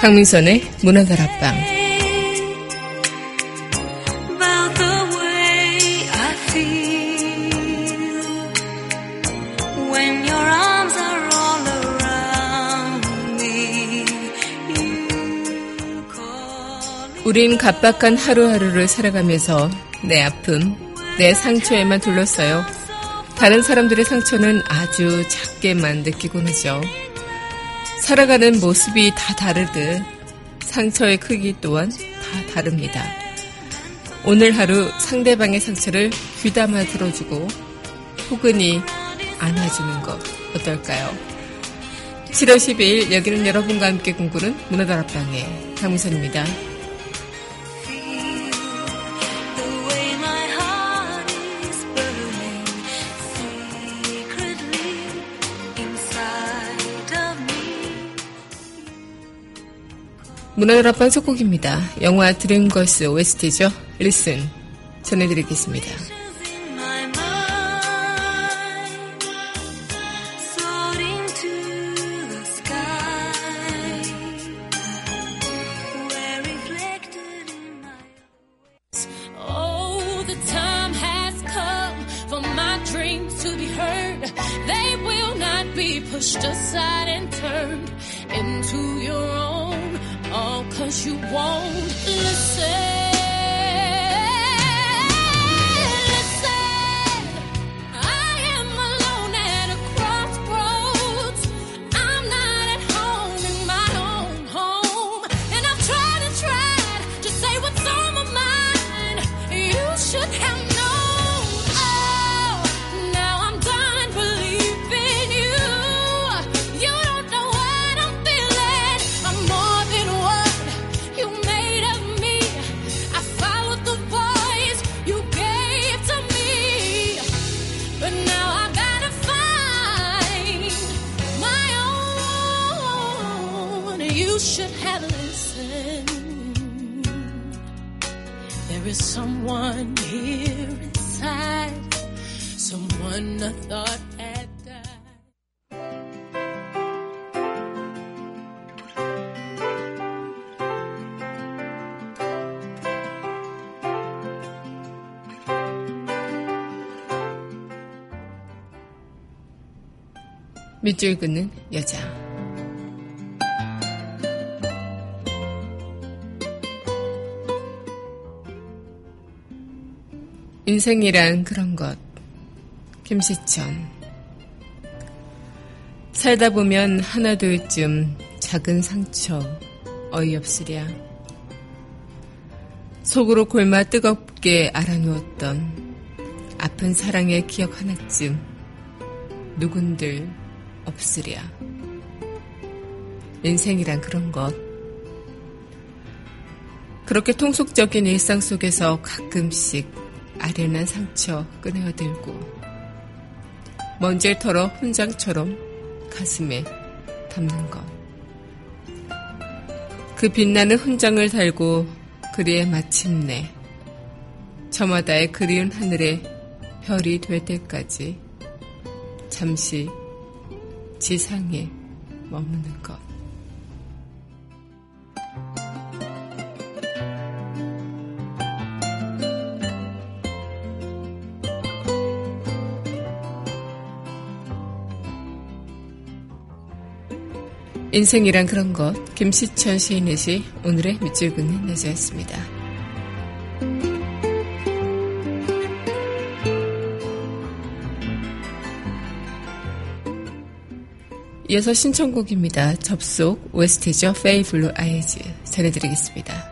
강민선의 문화다락방 우린 각박한 하루하루를 살아가면서 내 아픔, 내 상처에만 둘렀어요. 다른 사람들의 상처는 아주 작게만 느끼곤 하죠. 살아가는 모습이 다 다르듯 상처의 크기 또한 다 다릅니다. 오늘 하루 상대방의 상처를 귀담아 들어주고 포근히 안아주는 것 어떨까요? 7월 12일 여기는 여러분과 함께 꿈꾸는 문화다락방의 강미선입니다. 문화다락방 속곡입니다. 영화 드림걸스 OST죠. 리슨 전해드리겠습니다. 밑줄 긋는 여자. 인생이란 그런 것. 김시천. 살다 보면 하나둘쯤 작은 상처 어이없으랴. 속으로 골마 뜨겁게 알아누었던 아픈 사랑의 기억 하나쯤 누군들 없으랴. 인생이란 그런 것. 그렇게 통속적인 일상 속에서 가끔씩 아련한 상처 꺼내어들고 먼지를 털어 훈장처럼 가슴에 담는 것. 그 빛나는 훈장을 달고 그리에 마침내 저마다의 그리운 하늘에 별이 될 때까지 잠시 지상에 머무는 것. 인생이란 그런 것 김시천 시인의 시 오늘의 밑줄 긋는 여자였습니다. 이어서 신청곡입니다. 접속 OST죠. Pale Blue Eyes 전해드리겠습니다.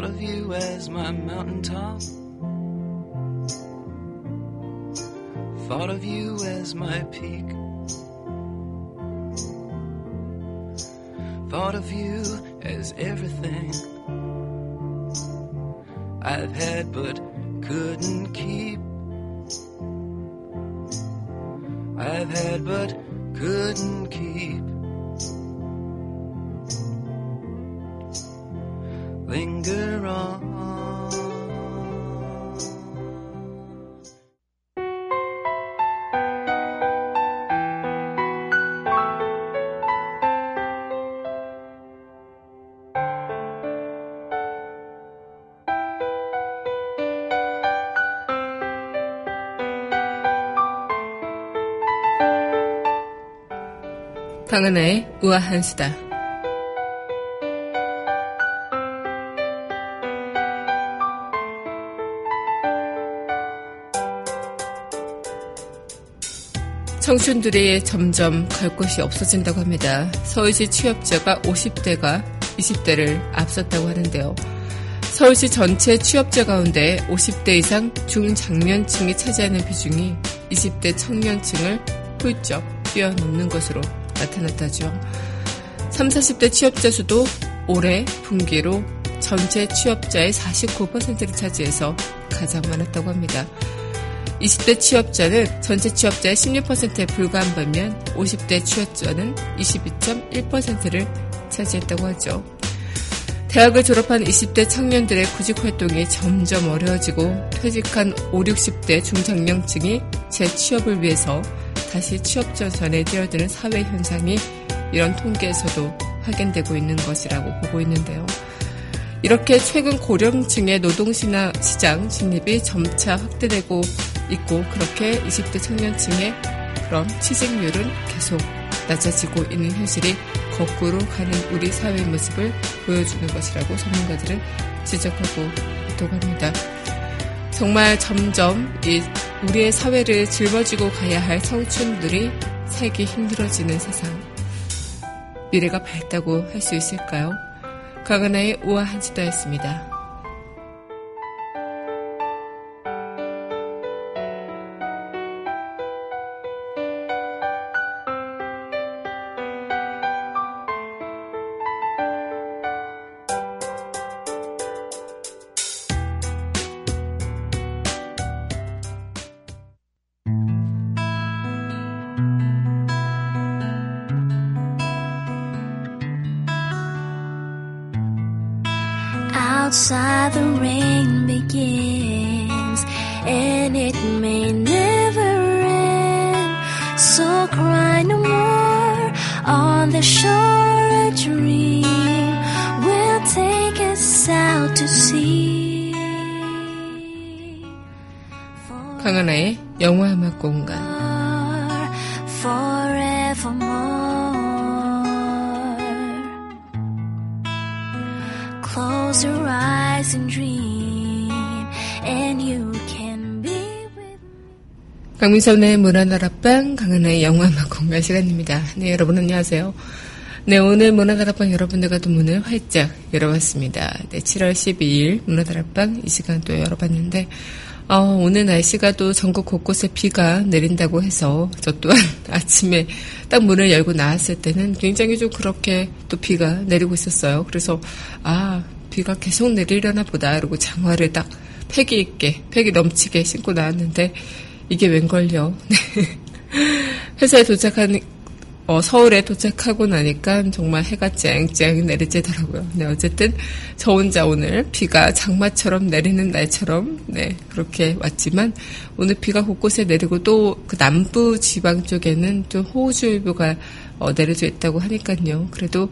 thought of you as my mountaintop. Thought of you as my peak. Thought of you as everything I've had but couldn't keep. I've had but couldn't keep. 강은하의 우아한 수다. 청춘들이 점점 갈 곳이 없어진다고 합니다. 서울시 취업자가 50대가 20대를 앞섰다고 하는데요. 서울시 전체 취업자 가운데 50대 이상 중장년층이 차지하는 비중이 20대 청년층을 훌쩍 뛰어넘는 것으로 나타났다죠. 30, 40대 취업자 수도 올해 분기로 전체 취업자의 49%를 차지해서 가장 많았다고 합니다. 20대 취업자는 전체 취업자의 16%에 불과한 반면 50대 취업자는 22.1%를 차지했다고 하죠. 대학을 졸업한 20대 청년들의 구직 활동이 점점 어려워지고 퇴직한 5, 60대 중장년층이 재취업을 위해서 다시 취업 전선에 뛰어드는 사회 현상이 이런 통계에서도 확인되고 있는 것이라고 보고 있는데요. 이렇게 최근 고령층의 노동시장 진입이 점차 확대되고 있고 그렇게 20대 청년층의 그런 취직률은 계속 낮아지고 있는 현실이 거꾸로 가는 우리 사회의 모습을 보여주는 것이라고 전문가들은 지적하고 있다고 합니다. 정말 점점 이 우리의 사회를 짊어지고 가야 할 청춘들이 살기 힘들어지는 세상. 미래가 밝다고 할 수 있을까요? 강은하의 우아한 지다였습니다. outside the rain begins and it may never end so cry no more on the shore a dream will take us out to sea 강하나의 영화 음악 공간 강민선의 문화다락방, 강은하의 영화음악 공간 시간입니다. 네, 여러분 안녕하세요. 네, 오늘 문화다락방 여러분들과도 문을 활짝 열어봤습니다. 네, 7월 12일 문화다락방 이 시간 또 열어봤는데, 어, 오늘 날씨가 또 전국 곳곳에 비가 내린다고 해서 저 또한 아침에 딱 문을 열고 나왔을 때는 굉장히 좀 그렇게 또 비가 내리고 있었어요. 그래서 아 비가 계속 내리려나 보다 이러고 장화를 딱 패기 있게 패기 넘치게 신고 나왔는데 이게 웬걸요. 네. 회사에 도착한 어, 서울에 도착하고 나니까 정말 해가 쨍쨍 내리쬐더라고요. 네, 어쨌든 저 혼자 오늘 비가 장마처럼 내리는 날처럼 네, 그렇게 왔지만 오늘 비가 곳곳에 내리고 또 그 남부 지방 쪽에는 좀 호우주의보가 어, 내려져 있다고 하니까요. 그래도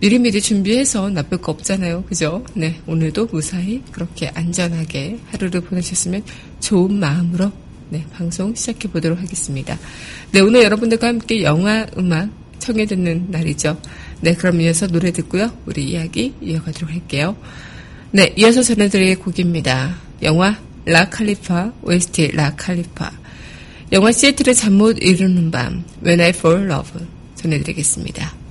미리미리 준비해서 나쁠 거 없잖아요. 그죠? 네, 오늘도 무사히 그렇게 안전하게 하루를 보내셨으면 좋은 마음으로 네, 방송 시작해 보도록 하겠습니다. 네, 오늘 여러분들과 함께 영화, 음악 청해 듣는 날이죠. 네, 그럼 이어서 노래 듣고요. 우리 이야기 이어가도록 할게요. 네, 이어서 전해드릴 곡입니다. 영화 라 칼리파, OST 라 칼리파. 영화 시애틀의 잠 못 이루는 밤, When I Fall Love 전해드리겠습니다.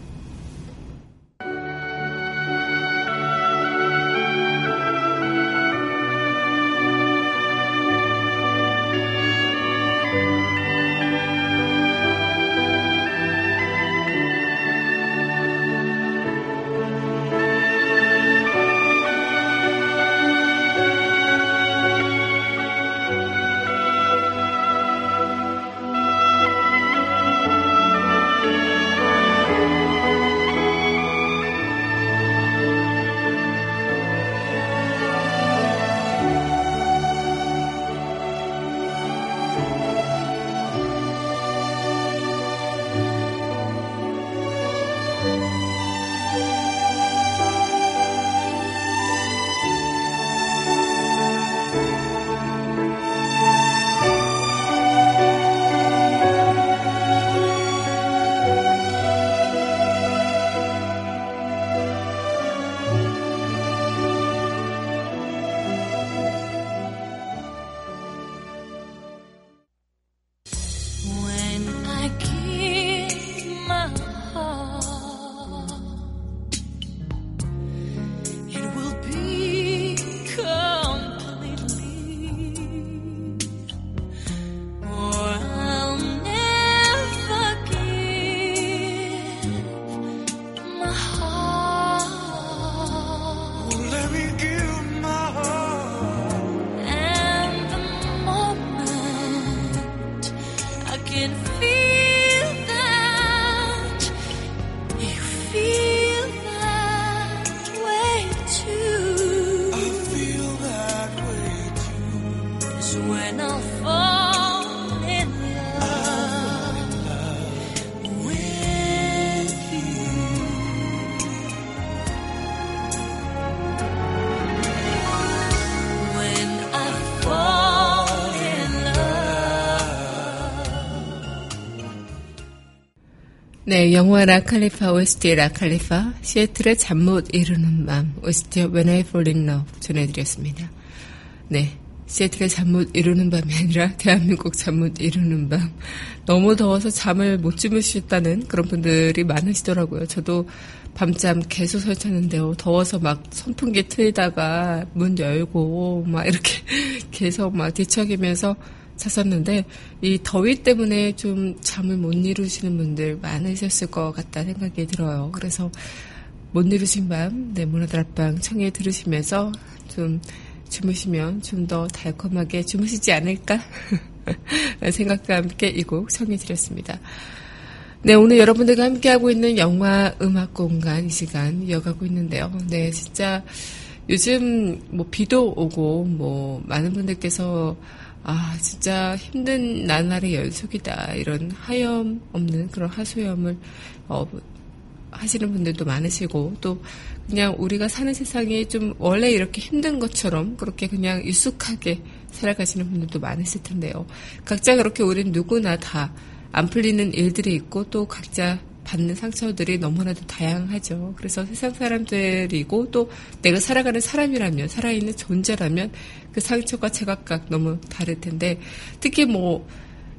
네, 영화 라칼리파 OST 라칼리파 시애틀의 잠 못 이루는 밤 OST When I Fall in Love 전해드렸습니다. 네, 시애틀의 잠 못 이루는 밤이 아니라 대한민국 잠 못 이루는 밤 너무 더워서 잠을 못 주무셨다는 그런 분들이 많으시더라고요. 저도 밤잠 계속 설쳤는데요. 더워서 막 선풍기 틀다가 문 열고 막 이렇게 계속 막 뒤척이면서 잤었는데 이 더위 때문에 좀 잠을 못 이루시는 분들 많으셨을 것 같다 생각이 들어요. 그래서 못 이루신 밤, 네, 문화다락방 청해 들으시면서 좀 주무시면 좀 더 달콤하게 주무시지 않을까? 생각과 함께 이 곡 청해 드렸습니다. 네, 오늘 여러분들과 함께하고 있는 영화 음악 공간 이 시간 이어가고 있는데요. 네, 진짜 요즘 뭐 비도 오고 뭐 많은 분들께서 아, 진짜 힘든 나날의 연속이다. 이런 하염 없는 그런 하소연을 어, 하시는 분들도 많으시고 또 그냥 우리가 사는 세상이 좀 원래 이렇게 힘든 것처럼 그렇게 그냥 익숙하게 살아가시는 분들도 많으실 텐데요. 각자 그렇게 우린 누구나 다 안 풀리는 일들이 있고 또 각자 받는 상처들이 너무나도 다양하죠. 그래서 세상 사람들이고 또 내가 살아가는 사람이라면 살아있는 존재라면 그 상처가 제각각 너무 다를 텐데 특히 뭐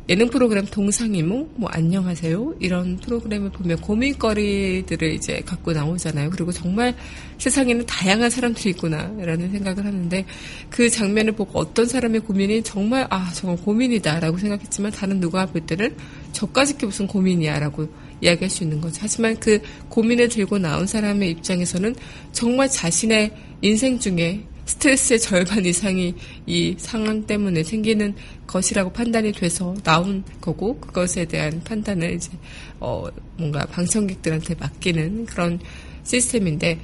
예능 프로그램 동상이몽, 뭐 안녕하세요 이런 프로그램을 보면 고민거리들을 이제 갖고 나오잖아요. 그리고 정말 세상에는 다양한 사람들이 있구나라는 생각을 하는데 그 장면을 보고 어떤 사람의 고민이 정말 아 정말 고민이다라고 생각했지만 다른 누가 볼 때는 저까지 게 무슨 고민이야라고 이야기할 수 있는 거죠. 하지만 그 고민을 들고 나온 사람의 입장에서는 정말 자신의 인생 중에 스트레스의 절반 이상이 이 상황 때문에 생기는 것이라고 판단이 돼서 나온 거고 그것에 대한 판단을 이제 어 뭔가 방청객들한테 맡기는 그런 시스템인데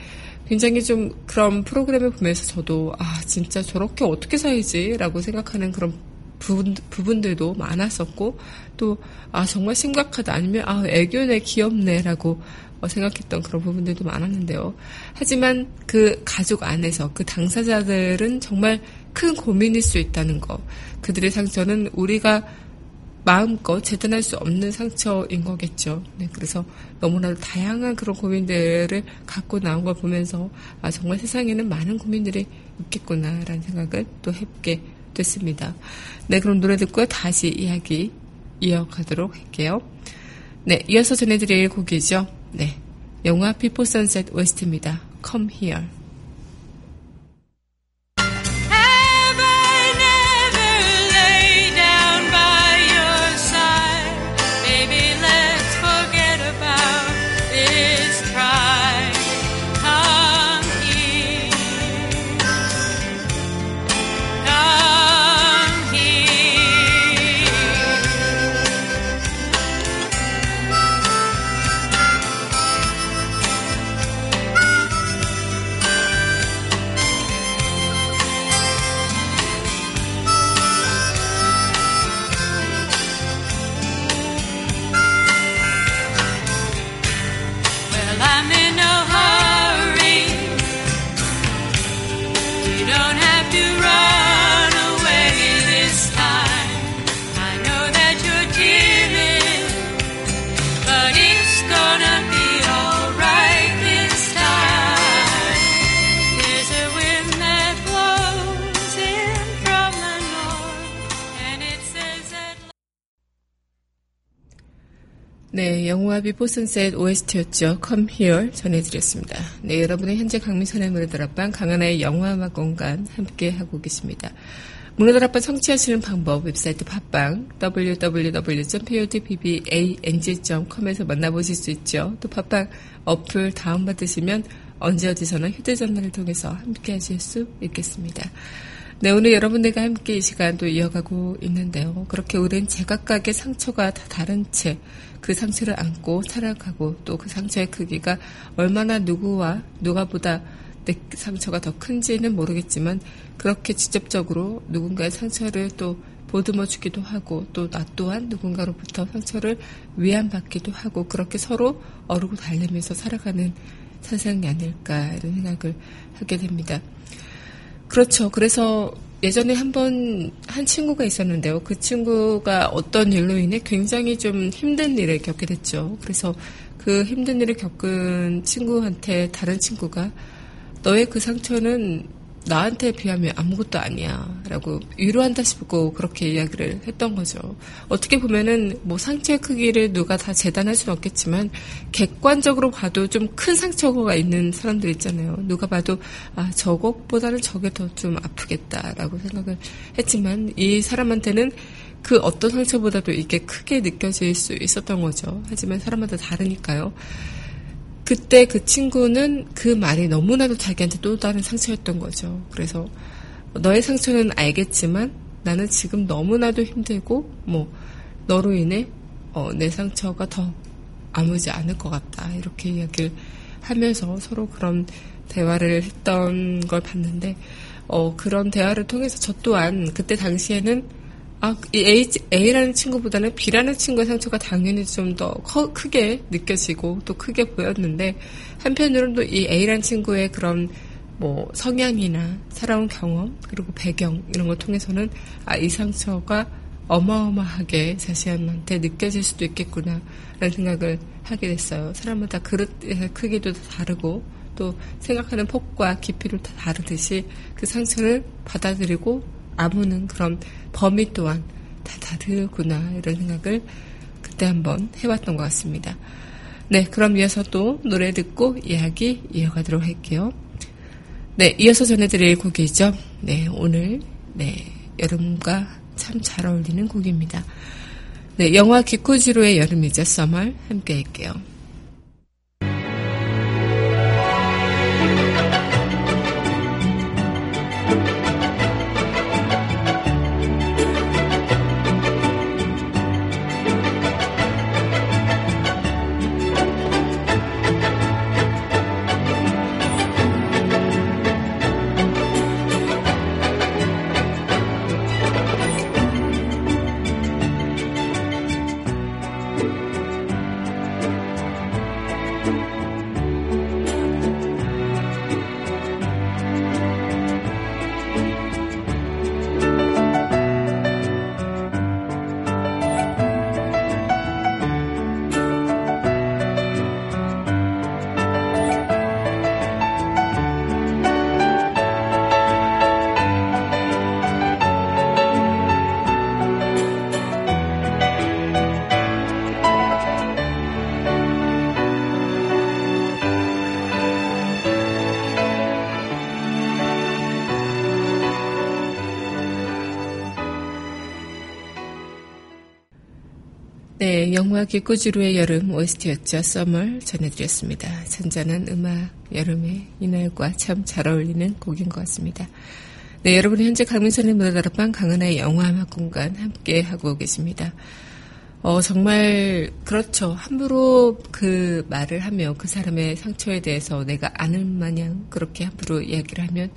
굉장히 좀 그런 프로그램을 보면서 저도 아 진짜 저렇게 어떻게 살지라고 생각하는 그런 부분, 부분들도 많았었고 또 아 정말 심각하다. 아니면 아 애교네 귀엽네라고 어, 생각했던 그런 부분들도 많았는데요. 하지만 그 가족 안에서 그 당사자들은 정말 큰 고민일 수 있다는 거. 그들의 상처는 우리가 마음껏 재단할 수 없는 상처인 거겠죠. 네, 그래서 너무나도 다양한 그런 고민들을 갖고 나온 걸 보면서 아 정말 세상에는 많은 고민들이 있겠구나라는 생각을 또 해보게 됐습니다. 네, 그럼 노래 듣고 다시 이야기 이어가도록 할게요. 네, 이어서 전해드릴 곡이죠. 네, 영화 Before Sunset OST입니다. Come Here. 영화 Before Sunset OST였죠. Come Here 전해드렸습니다. 네, 여러분의 현재 강민선의 문화다락방 강하나의 영화음악 공간 함께 하고 계십니다. 문화다락방 청취하시는 방법 웹사이트 팟빵 www.podbbang.com에서 만나보실 수 있죠. 또 팟빵 어플 다운받으시면 언제 어디서나 휴대전화를 통해서 함께 하실 수 있겠습니다. 네, 오늘 여러분들과 함께 이 시간도 이어가고 있는데요. 그렇게 우리는 제각각의 상처가 다 다른 채 그 상처를 안고 살아가고 또 그 상처의 크기가 얼마나 누구와 누가보다 내 상처가 더 큰지는 모르겠지만 그렇게 직접적으로 누군가의 상처를 또 보듬어 주기도 하고 또 나 또한 누군가로부터 상처를 위안받기도 하고 그렇게 서로 어르고 달래면서 살아가는 세상이 아닐까 이런 생각을 하게 됩니다. 그렇죠. 그래서 예전에 한번 한 친구가 있었는데요. 그 친구가 어떤 일로 인해 굉장히 좀 힘든 일을 겪게 됐죠. 그래서 그 힘든 일을 겪은 친구한테 다른 친구가 너의 그 상처는 나한테 비하면 아무것도 아니야. 라고 위로한다 싶고 그렇게 이야기를 했던 거죠. 어떻게 보면은 뭐 상처의 크기를 누가 다 재단할 수는 없겠지만 객관적으로 봐도 좀 큰 상처가 있는 사람들 있잖아요. 누가 봐도 아, 저것보다는 저게 더 좀 아프겠다라고 생각을 했지만 이 사람한테는 그 어떤 상처보다도 이게 크게 느껴질 수 있었던 거죠. 하지만 사람마다 다르니까요. 그때 그 친구는 그 말이 너무나도 자기한테 또 다른 상처였던 거죠. 그래서 너의 상처는 알겠지만 나는 지금 너무나도 힘들고 뭐 너로 인해 어, 내 상처가 더 아무지 않을 것 같다 이렇게 이야기를 하면서 서로 그런 대화를 했던 걸 봤는데 어, 그런 대화를 통해서 저 또한 그때 당시에는 아, 이 A, A라는 친구보다는 B라는 친구의 상처가 당연히 좀 더 크게 느껴지고 또 크게 보였는데 한편으로는 또 이 A라는 친구의 그런 뭐 성향이나 살아온 경험 그리고 배경 이런 걸 통해서는 아, 이 상처가 어마어마하게 자신한테 느껴질 수도 있겠구나 라는 생각을 하게 됐어요. 사람마다 그릇의 크기도 다 다르고 또 생각하는 폭과 깊이도 다 다르듯이 그 상처를 받아들이고 아무는 그런 범위 또한 다 다르구나 이런 생각을 그때 한번 해봤던 것 같습니다. 네, 그럼 이어서 또 노래 듣고 이야기 이어가도록 할게요. 네, 이어서 전해드릴 곡이죠. 네, 오늘 네 여름과 참 잘 어울리는 곡입니다. 네, 영화 기코지로의 여름이죠. 썸을 함께 할게요. 영화 기꾸지루의 여름 OST였죠. 썸을 전해드렸습니다. 잔잔한 음악, 여름의 이날과 참 잘 어울리는 곡인 것 같습니다. 네, 여러분은 현재 강민선의 문화다락방 강은하의 영화음악 공간 함께 하고 계십니다. 어, 정말, 그렇죠. 함부로 그 말을 하며 그 사람의 상처에 대해서 내가 아는 마냥 그렇게 함부로 이야기를 하면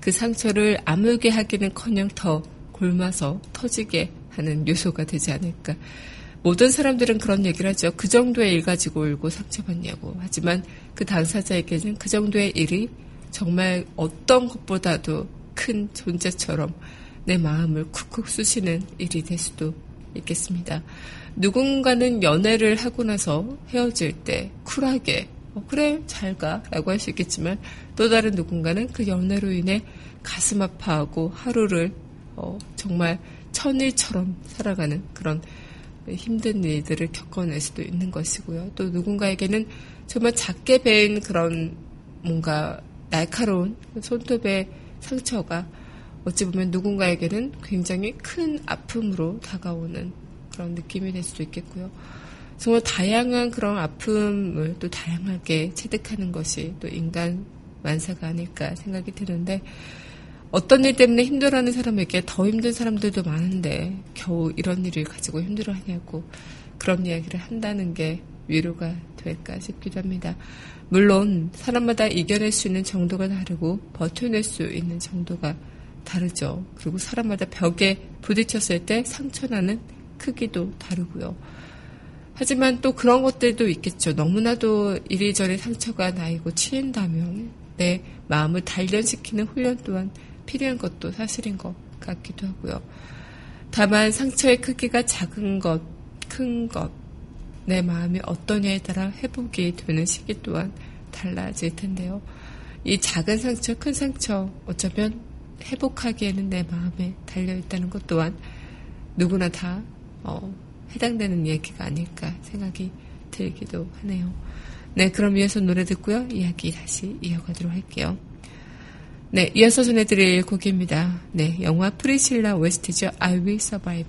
그 상처를 아물게 하기는 커녕 더 골마서 터지게 하는 요소가 되지 않을까. 모든 사람들은 그런 얘기를 하죠. 그 정도의 일 가지고 울고 상처받냐고. 하지만 그 당사자에게는 그 정도의 일이 정말 어떤 것보다도 큰 존재처럼 내 마음을 쿡쿡 쑤시는 일이 될 수도 있겠습니다. 누군가는 연애를 하고 나서 헤어질 때 쿨하게 어, 그래 잘 가라고 할 수 있겠지만 또 다른 누군가는 그 연애로 인해 가슴 아파하고 하루를 어, 정말 천일처럼 살아가는 그런 힘든 일들을 겪어낼 수도 있는 것이고요. 또 누군가에게는 정말 작게 벤 그런 뭔가 날카로운 손톱의 상처가 어찌 보면 누군가에게는 굉장히 큰 아픔으로 다가오는 그런 느낌이 될 수도 있겠고요. 정말 다양한 그런 아픔을 또 다양하게 체득하는 것이 또 인간 만사가 아닐까 생각이 드는데 어떤 일 때문에 힘들어하는 사람에게 더 힘든 사람들도 많은데 겨우 이런 일을 가지고 힘들어하냐고 그런 이야기를 한다는 게 위로가 될까 싶기도 합니다. 물론 사람마다 이겨낼 수 있는 정도가 다르고 버텨낼 수 있는 정도가 다르죠. 그리고 사람마다 벽에 부딪혔을 때 상처나는 크기도 다르고요. 하지만 또 그런 것들도 있겠죠. 너무나도 이리저리 상처가 나이고 치인다면 내 마음을 단련시키는 훈련 또한 필요한 것도 사실인 것 같기도 하고요. 다만 상처의 크기가 작은 것, 큰 것, 내 마음이 어떠냐에 따라 회복이 되는 시기 또한 달라질 텐데요. 이 작은 상처, 큰 상처, 어쩌면 회복하기에는 내 마음에 달려있다는 것 또한 누구나 다 어, 해당되는 얘기가 아닐까 생각이 들기도 하네요. 네, 그럼 이어서 노래 듣고요. 이야기 다시 이어가도록 할게요. 네, 이어서 전해드릴 곡입니다. 네, 영화 프리실라 OST죠. I Will Survive.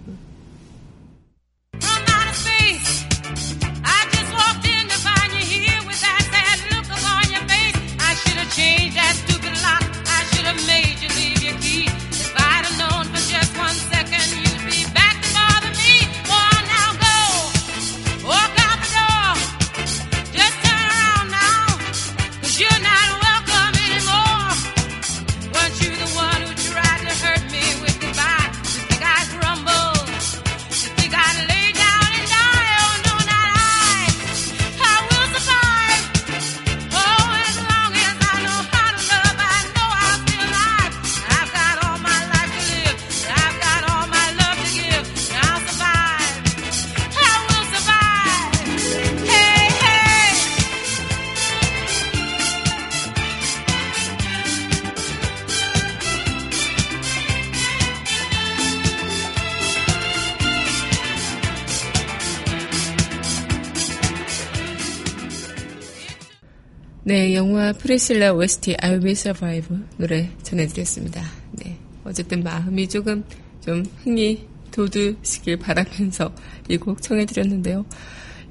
네, 영화 프리실라 OST I Will Survive 노래 전해드렸습니다. 네, 어쨌든 마음이 조금 좀 흥이 돋으시길 바라면서 이 곡 청해드렸는데요.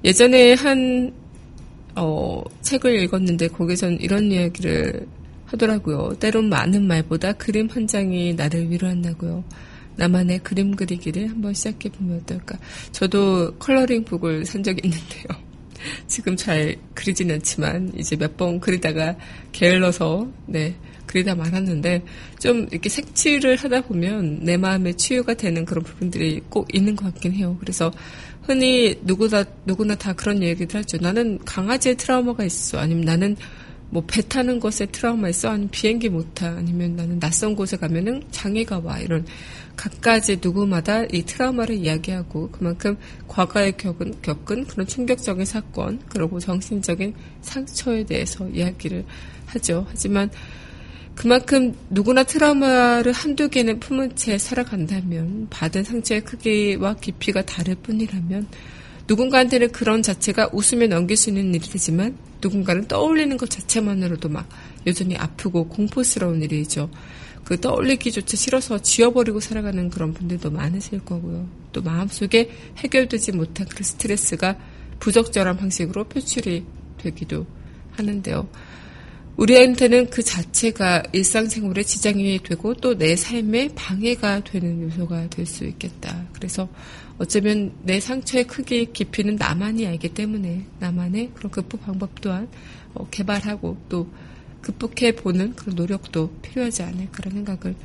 예전에 한 어, 책을 읽었는데 거기선 이런 이야기를 하더라고요. 때론 많은 말보다 그림 한 장이 나를 위로한다고요. 나만의 그림 그리기를 한번 시작해보면 어떨까. 저도 coloring book을 산 적이 있는데요. 지금 잘 그리진 않지만 이제 몇 번 그리다가 게을러서 네 그리다 말았는데 좀 이렇게 색칠을 하다 보면 내 마음에 치유가 되는 그런 부분들이 꼭 있는 것 같긴 해요. 그래서 흔히 누구나 누구나 다 그런 얘기들 하죠. 나는 강아지의 트라우마가 있어. 아니면 나는 뭐 배 타는 것에 트라우마 있어. 아니면 비행기 못 타. 아니면 나는 낯선 곳에 가면은 장애가 와. 이런 각가지 누구마다 이 트라우마를 이야기하고 그만큼 과거에 겪은, 겪은 그런 충격적인 사건 그리고 정신적인 상처에 대해서 이야기를 하죠. 하지만 그만큼 누구나 트라우마를 한두 개는 품은 채 살아간다면 받은 상처의 크기와 깊이가 다를 뿐이라면 누군가한테는 그런 자체가 웃으며 넘길 수 있는 일이지만 누군가는 떠올리는 것 자체만으로도 막 여전히 아프고 공포스러운 일이죠. 그 떠올리기조차 싫어서 지워버리고 살아가는 그런 분들도 많으실 거고요. 또 마음속에 해결되지 못한 그 스트레스가 부적절한 방식으로 표출이 되기도 하는데요. 우리한테는 그 자체가 일상생활에 지장이 되고 또 내 삶에 방해가 되는 요소가 될 수 있겠다. 그래서 어쩌면 내 상처의 크기, 깊이는 나만이 알기 때문에 나만의 그런 극복 방법 또한 어, 개발하고 또 극복해 보는 그런 노력도 필요하지 않을까라는 생각을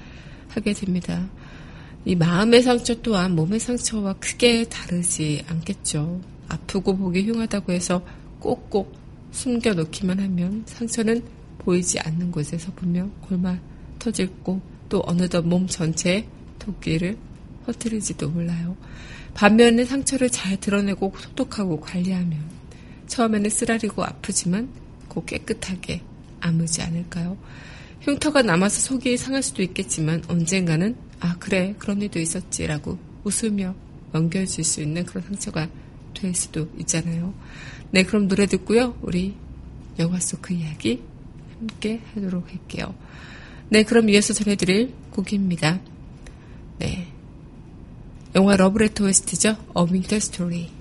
하게 됩니다. 이 마음의 상처 또한 몸의 상처와 크게 다르지 않겠죠. 아프고 보기 흉하다고 해서 꼭꼭 숨겨놓기만 하면 상처는 보이지 않는 곳에서 분명 골마 터질 고 또 어느덧 몸 전체에 토끼를 퍼뜨리지도 몰라요. 반면에 상처를 잘 드러내고 소독하고 관리하면 처음에는 쓰라리고 아프지만 곧 깨끗하게 아무지 않을까요? 흉터가 남아서 속이 상할 수도 있겠지만 언젠가는 아 그래 그런 일도 있었지라고 웃으며 넘겨줄 수 있는 그런 상처가 될 수도 있잖아요. 네 그럼 노래 듣고요. 우리 영화 속 그 이야기 함께 하도록 할게요. 네 그럼 이어서 전해드릴 곡입니다. 네 영화 러브레터. A Winter Story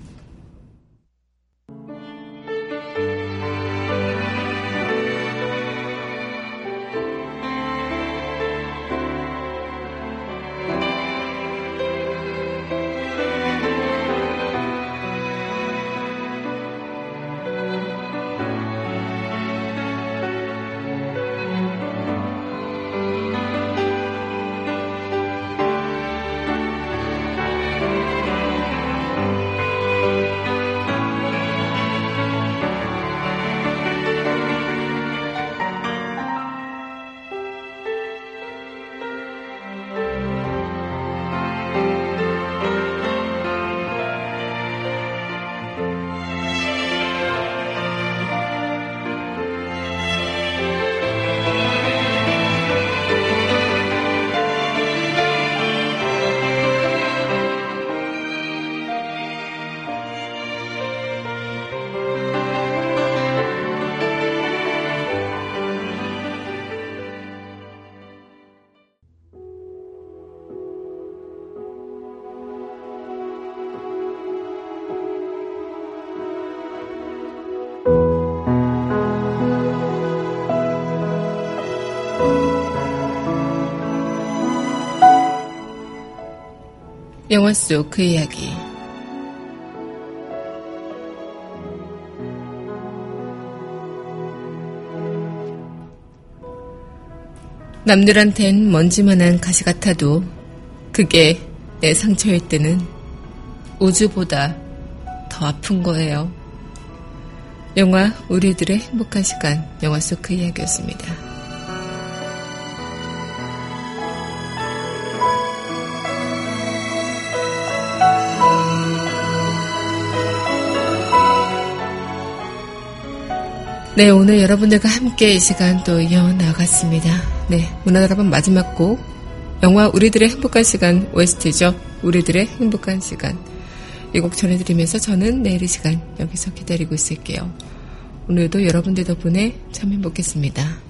영화 속 그 이야기 남들한텐 먼지만한 가시 같아도 그게 내 상처일 때는 우주보다 더 아픈 거예요. 영화 우리들의 행복한 시간 영화 속 그 이야기였습니다. 네, 오늘 여러분들과 함께 이 시간 또 이어나갔습니다. 네, 문화 여러분 마지막 곡 영화 우리들의 행복한 시간 OST죠. 우리들의 행복한 시간. 이 곡 전해드리면서 저는 내일 이 시간 여기서 기다리고 있을게요. 오늘도 여러분들 덕분에 참 행복했습니다.